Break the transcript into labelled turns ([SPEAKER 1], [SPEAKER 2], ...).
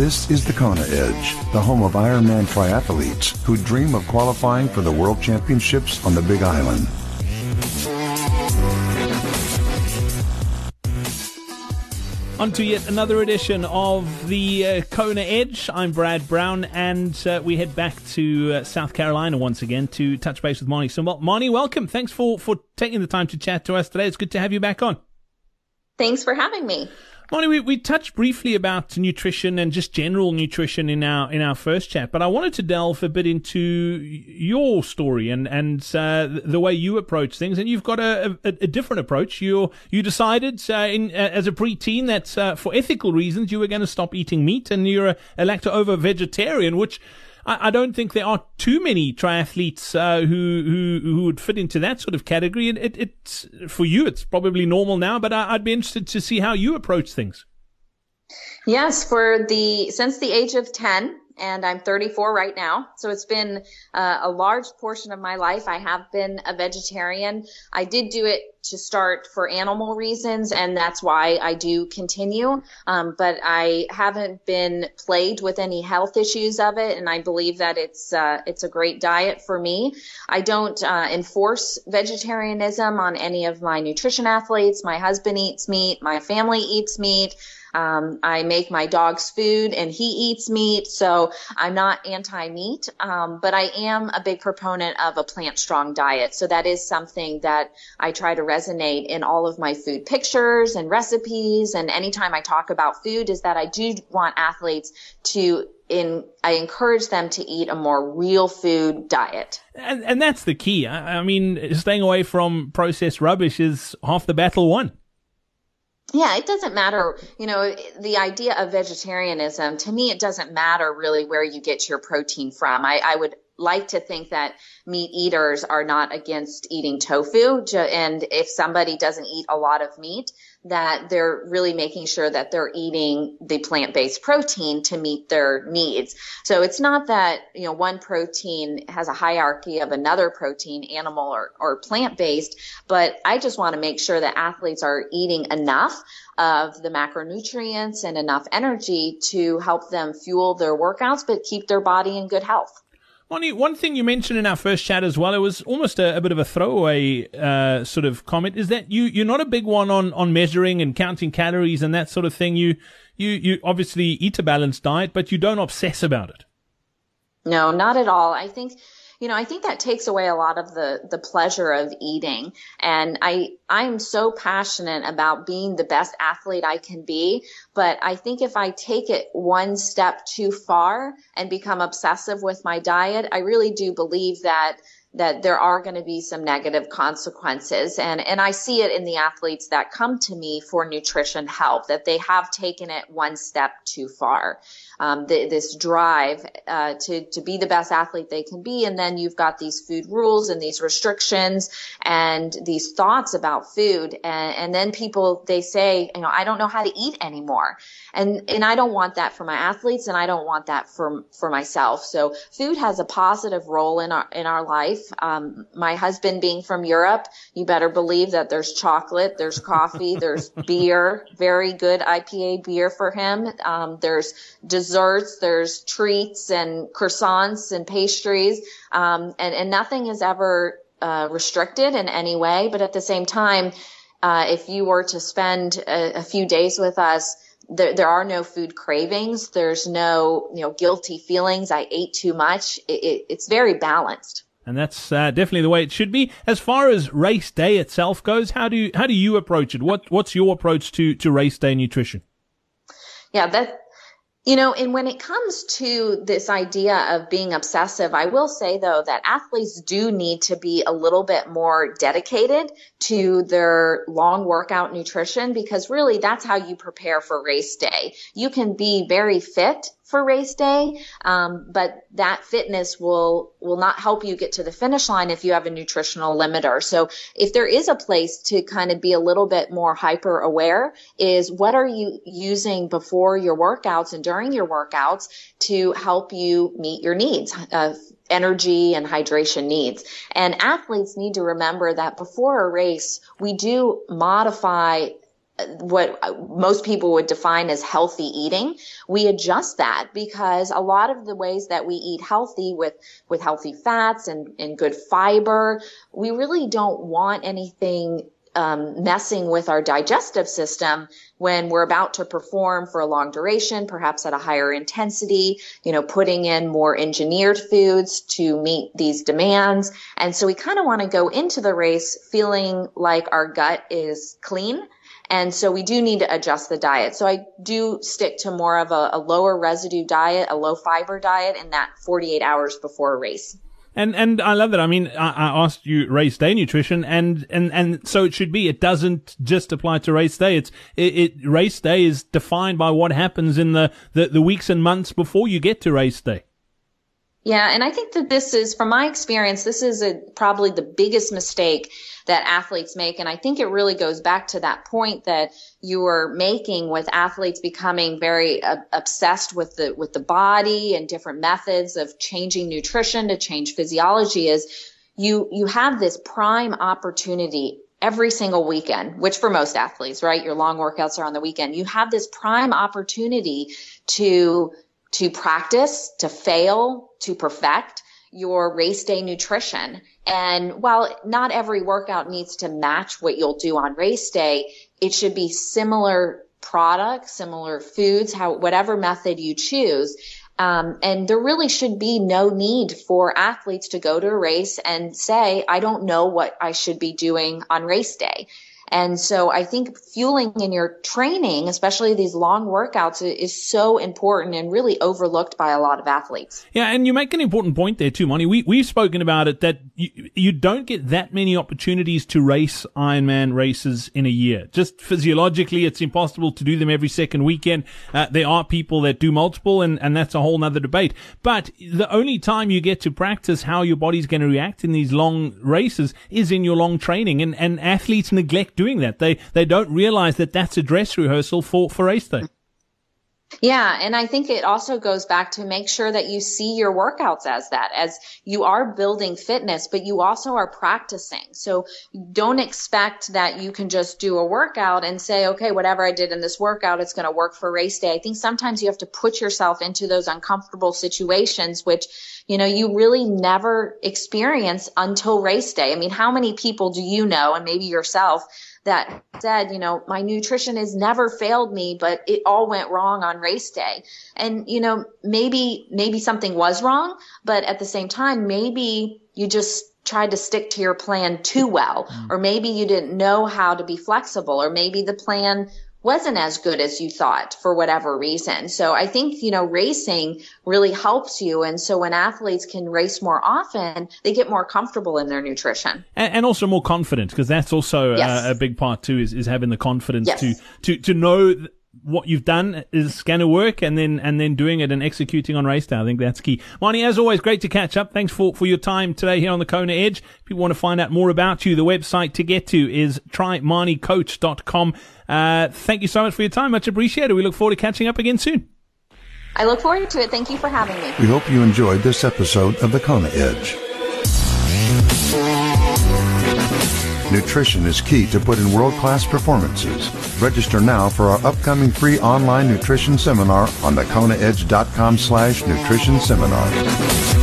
[SPEAKER 1] This is the Kona Edge, the home of Ironman triathletes who dream of qualifying for the World Championships on the Big Island.
[SPEAKER 2] On to yet another edition of the uh, Kona Edge. I'm Brad Brown, and uh, we head back to uh, South Carolina once again to touch base with Marni Sumbal. Marni, welcome. Thanks for, for taking the time to chat to us today. It's good to have you back on.
[SPEAKER 3] Thanks for having me.
[SPEAKER 2] Molly, we, we touched briefly about nutrition and just general nutrition in our in our first chat, but I wanted to delve a bit into your story and and uh, the way you approach things. And you've got a, a, a different approach. You you decided uh, in uh, as a preteen that uh, for ethical reasons you were going to stop eating meat, and you're a, a lacto ovo vegetarian, which I, I don't think there are too many triathletes uh, who, who who would fit into that sort of category. And it, it's for you, it's probably normal now, but I, I'd be interested to see how you approach things.
[SPEAKER 3] Yes, for the since the age of 10, and I'm 34 right now. So it's been uh, a large portion of my life. I have been a vegetarian. I did do it to start for animal reasons, and that's why I do continue. Um, but I haven't been plagued with any health issues of it, and I believe that it's uh, it's a great diet for me. I don't uh, enforce vegetarianism on any of my nutrition athletes. My husband eats meat. My family eats meat. Um, I make my dog's food and he eats meat, so I'm not anti-meat, um, but I am a big proponent of a plant-strong diet. So that is something that I try to resonate in all of my food pictures and recipes. And anytime I talk about food, is that I do want athletes to in I encourage them to eat a more real food diet.
[SPEAKER 2] And, and that's the key. I, I mean, staying away from processed rubbish is half the battle won
[SPEAKER 3] yeah, it doesn't matter. You know, the idea of vegetarianism, to me, it doesn't matter really where you get your protein from. I, I would like to think that meat eaters are not against eating tofu. And if somebody doesn't eat a lot of meat, that they're really making sure that they're eating the plant-based protein to meet their needs. So it's not that, you know, one protein has a hierarchy of another protein, animal or, or plant-based, but I just want to make sure that athletes are eating enough of the macronutrients and enough energy to help them fuel their workouts, but keep their body in good health.
[SPEAKER 2] One, one thing you mentioned in our first chat as well, it was almost a, a bit of a throwaway uh, sort of comment, is that you, you're not a big one on, on measuring and counting calories and that sort of thing. You, you, you obviously eat a balanced diet, but you don't obsess about it.
[SPEAKER 3] No, not at all. I think you know, I think that takes away a lot of the the pleasure of eating. And I I'm so passionate about being the best athlete I can be, but I think if I take it one step too far and become obsessive with my diet, I really do believe that that there are going to be some negative consequences. And, and I see it in the athletes that come to me for nutrition help, that they have taken it one step too far um, the, this drive uh, to to be the best athlete they can be, and then you've got these food rules and these restrictions and these thoughts about food, and, and then people they say, you know, I don't know how to eat anymore, and and I don't want that for my athletes, and I don't want that for for myself. So food has a positive role in our in our life. Um, my husband being from Europe, you better believe that there's chocolate, there's coffee, there's beer, very good IPA beer for him. Um, there's desserts, there's treats and croissants and pastries, um, and, and nothing is ever uh, restricted in any way. But at the same time, uh, if you were to spend a, a few days with us, there, there, are no food cravings. There's no, you know, guilty feelings. I ate too much. It, it, it's very balanced.
[SPEAKER 2] And that's uh, definitely the way it should be. As far as race day itself goes, how do you, how do you approach it? What what's your approach to to race day nutrition?
[SPEAKER 3] Yeah, that you know, and when it comes to this idea of being obsessive, I will say though that athletes do need to be a little bit more dedicated to their long workout nutrition because really that's how you prepare for race day. You can be very fit for race day. Um, but that fitness will, will not help you get to the finish line if you have a nutritional limiter. So if there is a place to kind of be a little bit more hyper aware is what are you using before your workouts and during your workouts to help you meet your needs? Uh, energy and hydration needs. And athletes need to remember that before a race, we do modify what most people would define as healthy eating, we adjust that because a lot of the ways that we eat healthy with, with healthy fats and, and good fiber, we really don't want anything um, messing with our digestive system when we're about to perform for a long duration, perhaps at a higher intensity, you know, putting in more engineered foods to meet these demands. And so we kind of want to go into the race feeling like our gut is clean and so we do need to adjust the diet. So I do stick to more of a, a lower residue diet, a low fiber diet in that 48 hours before a race.
[SPEAKER 2] And and I love that. I mean, I, I, asked you race day nutrition, and, and and so it should be. It doesn't just apply to race day. It's it, it race day is defined by what happens in the, the the weeks and months before you get to race day.
[SPEAKER 3] Yeah, and I think that this is, from my experience, this is a, probably the biggest mistake that athletes make. And I think it really goes back to that point that you were making with athletes becoming very uh, obsessed with the, with the body and different methods of changing nutrition to change physiology is you, you have this prime opportunity every single weekend, which for most athletes, right? Your long workouts are on the weekend. You have this prime opportunity to to practice, to fail, to perfect your race day nutrition. And while not every workout needs to match what you'll do on race day, it should be similar products, similar foods, how, whatever method you choose. Um, and there really should be no need for athletes to go to a race and say, I don't know what I should be doing on race day. And so I think fueling in your training, especially these long workouts, is so important and really overlooked by a lot of athletes.
[SPEAKER 2] Yeah, and you make an important point there too, Marni. We, we've spoken about it that you, you don't get that many opportunities to race Ironman races in a year. Just physiologically, it's impossible to do them every second weekend. Uh, there are people that do multiple, and, and that's a whole nother debate. But the only time you get to practice how your body's going to react in these long races is in your long training, and, and athletes neglect doing that. They they don't realize that that's a dress rehearsal for for race day.
[SPEAKER 3] Yeah, and I think it also goes back to make sure that you see your workouts as that, as you are building fitness, but you also are practicing. So don't expect that you can just do a workout and say, okay, whatever I did in this workout, it's going to work for race day. I think sometimes you have to put yourself into those uncomfortable situations, which, you know, you really never experience until race day. I mean, how many people do you know, and maybe yourself, that said, you know, my nutrition has never failed me, but it all went wrong on race day. And, you know, maybe, maybe something was wrong, but at the same time, maybe you just tried to stick to your plan too well, mm. or maybe you didn't know how to be flexible, or maybe the plan wasn't as good as you thought for whatever reason. So I think, you know, racing really helps you. And so when athletes can race more often, they get more comfortable in their nutrition.
[SPEAKER 2] And, and also more confident because that's also yes. a, a, big part too is, is having the confidence yes. to, to, to know what you've done is going to work and then and then doing it and executing on race day. I think that's key. Marni, as always, great to catch up. Thanks for, for your time today here on the Kona Edge. If you want to find out more about you, the website to get to is trimarnicoach.com. Uh, thank you so much for your time. Much appreciated. We look forward to catching up again soon.
[SPEAKER 3] I look forward to it. Thank you for having me.
[SPEAKER 1] We hope you enjoyed this episode of the Kona Edge. Nutrition is key to put in world-class performances. Register now for our upcoming free online nutrition seminar on the konaedge.com slash nutrition seminar.